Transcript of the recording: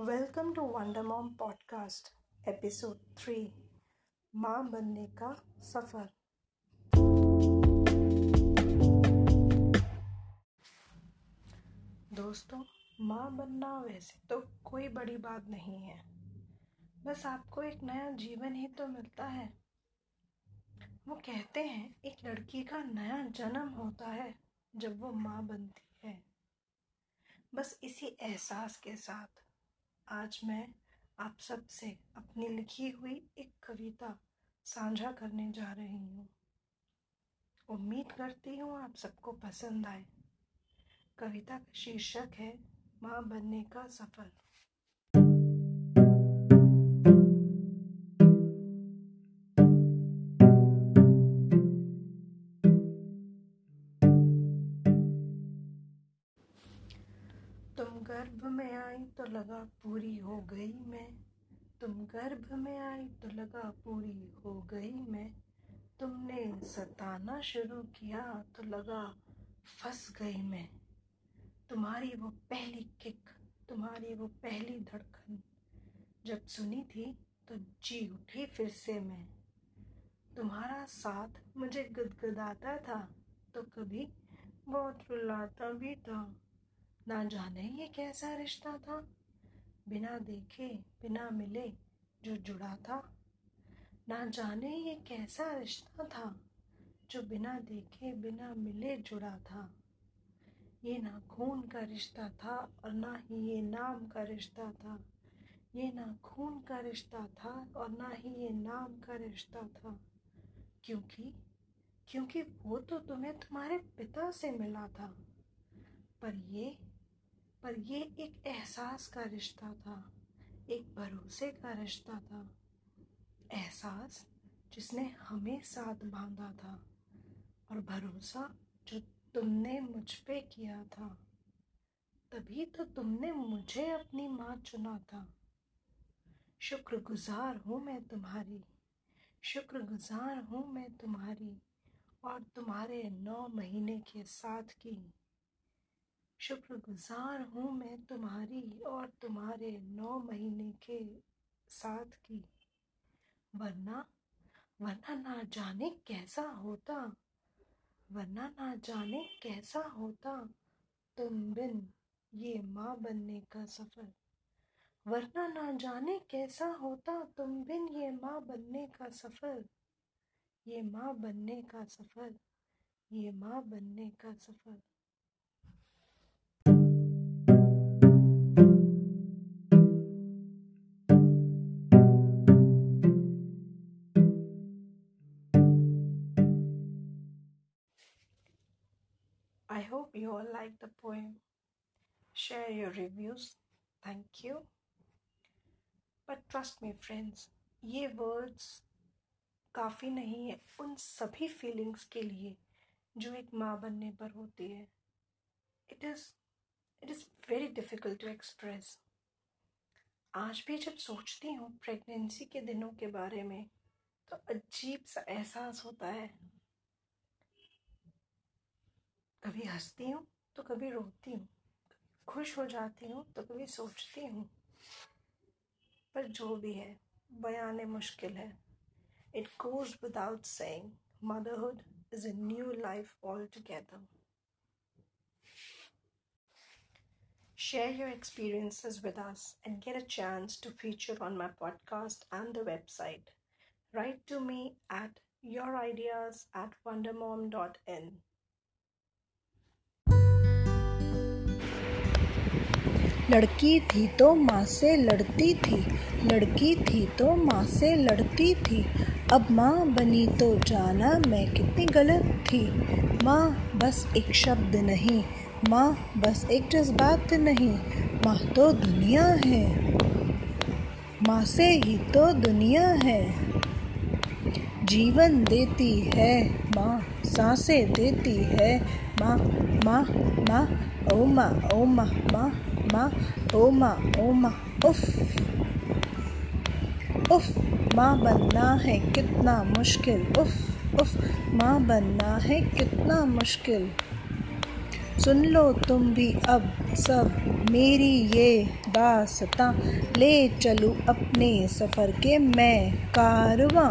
Welcome to wonder mom podcast episode three माँ बनने का सफ़र दोस्तों, माँ बनना वैसे तो कोई बड़ी बात नहीं है। बस आपको एक नया जीवन ही तो मिलता है। वो कहते हैं, एक लड़की का नया जन्म होता है जब वो माँ बनती है। बस इसी एहसास के साथ। आज मैं आप सबसे अपनी लिखी हुई एक कविता साझा करने जा रही हूँ। उम्मीद करती हूँ आप सबको पसंद आए। कविता का शीर्षक है, माँ बनने का सफ़र तुम गर्भ में आई तो लगा पूरी हो गई मैं। तुम गर्भ में आई तो लगा पूरी हो गई मैं। तुमने सताना शुरू किया तो लगा फंस गई मैं। तुम्हारी वो पहली किक, तुम्हारी वो पहली धड़कन, जब सुनी थी तो जी उठी फिर से मैं। तुम्हारा साथ मुझे गदगदाता था तो कभी बहुत रुलाता भी था। ना जाने ये कैसा रिश्ता था। बिना देखे, बिना मिले जो जुड़ा था। ना जाने ये कैसा रिश्ता था जो बिना देखे, बिना मिले जुड़ा था। ये ना खून का रिश्ता था और ना ही ये नाम का रिश्ता था। ये ना खून का रिश्ता था और ना ही ये नाम का रिश्ता था। क्योंकि क्योंकि वो तो तुम्हें तुम्हारे पिता से मिला था। पर ये पर ये एक एहसास का रिश्ता था, एक भरोसे का रिश्ता था। एहसास जिसने हमें साथ बांधा था और भरोसा जो तुमने मुझ पे किया था, तभी तो तुमने मुझे अपनी माँ चुना था। शुक्रगुजार हूँ मैं तुम्हारी, शुक्रगुजार हूँ मैं तुम्हारी और तुम्हारे नौ महीने के साथ की शुक्रगुजार हूँ मैं तुम्हारी और तुम्हारे नौ महीने के साथ की। वरना वरना ना जाने कैसा होता, वरना ना जाने कैसा होता तुम बिन ये माँ बनने का सफ़र। वरना ना जाने कैसा होता तुम बिन ये माँ बनने का सफ़र। ये माँ बनने का सफ़र, ये माँ बनने का सफ़र। You all like the poem. Share your reviews. Thank you. But trust me friends, ये वर्ड्स काफ़ी नहीं है उन सभी फीलिंग्स के लिए जो एक माँ बनने पर होती है it is it is very difficult to express आज भी जब सोचती हूँ प्रेगनेंसी के दिनों के बारे में तो अजीब सा एहसास होता है कभी हंसती हूँ तो कभी रोती हूँ खुश हो जाती हूँ तो कभी सोचती हूँ पर जो भी है बयान मुश्किल है it goes without saying motherhood is a new life all together Share your experiences with us and get a chance to feature on my podcast and the website. Write to me at yourideas at wondermom.in. लड़की थी तो माँ से लड़ती थी, लड़की थी तो माँ से लड़ती थी। अब माँ बनी तो जाना मैं कितनी गलत थी। माँ बस एक शब्द नहीं, माँ बस एक जज्बात नहीं, माँ तो दुनिया है। माँ से ही तो दुनिया है। जीवन देती है, माँ साँसें देती है। माँ माँ माँ माँ माँ ओ माँ ओ माँ उफ उफ माँ बनना है कितना मुश्किल उफ उफ माँ बनना है कितना मुश्किल सुन लो तुम भी अब सब मेरी ये दासता ले चलूँ अपने सफ़र के मैं कारवां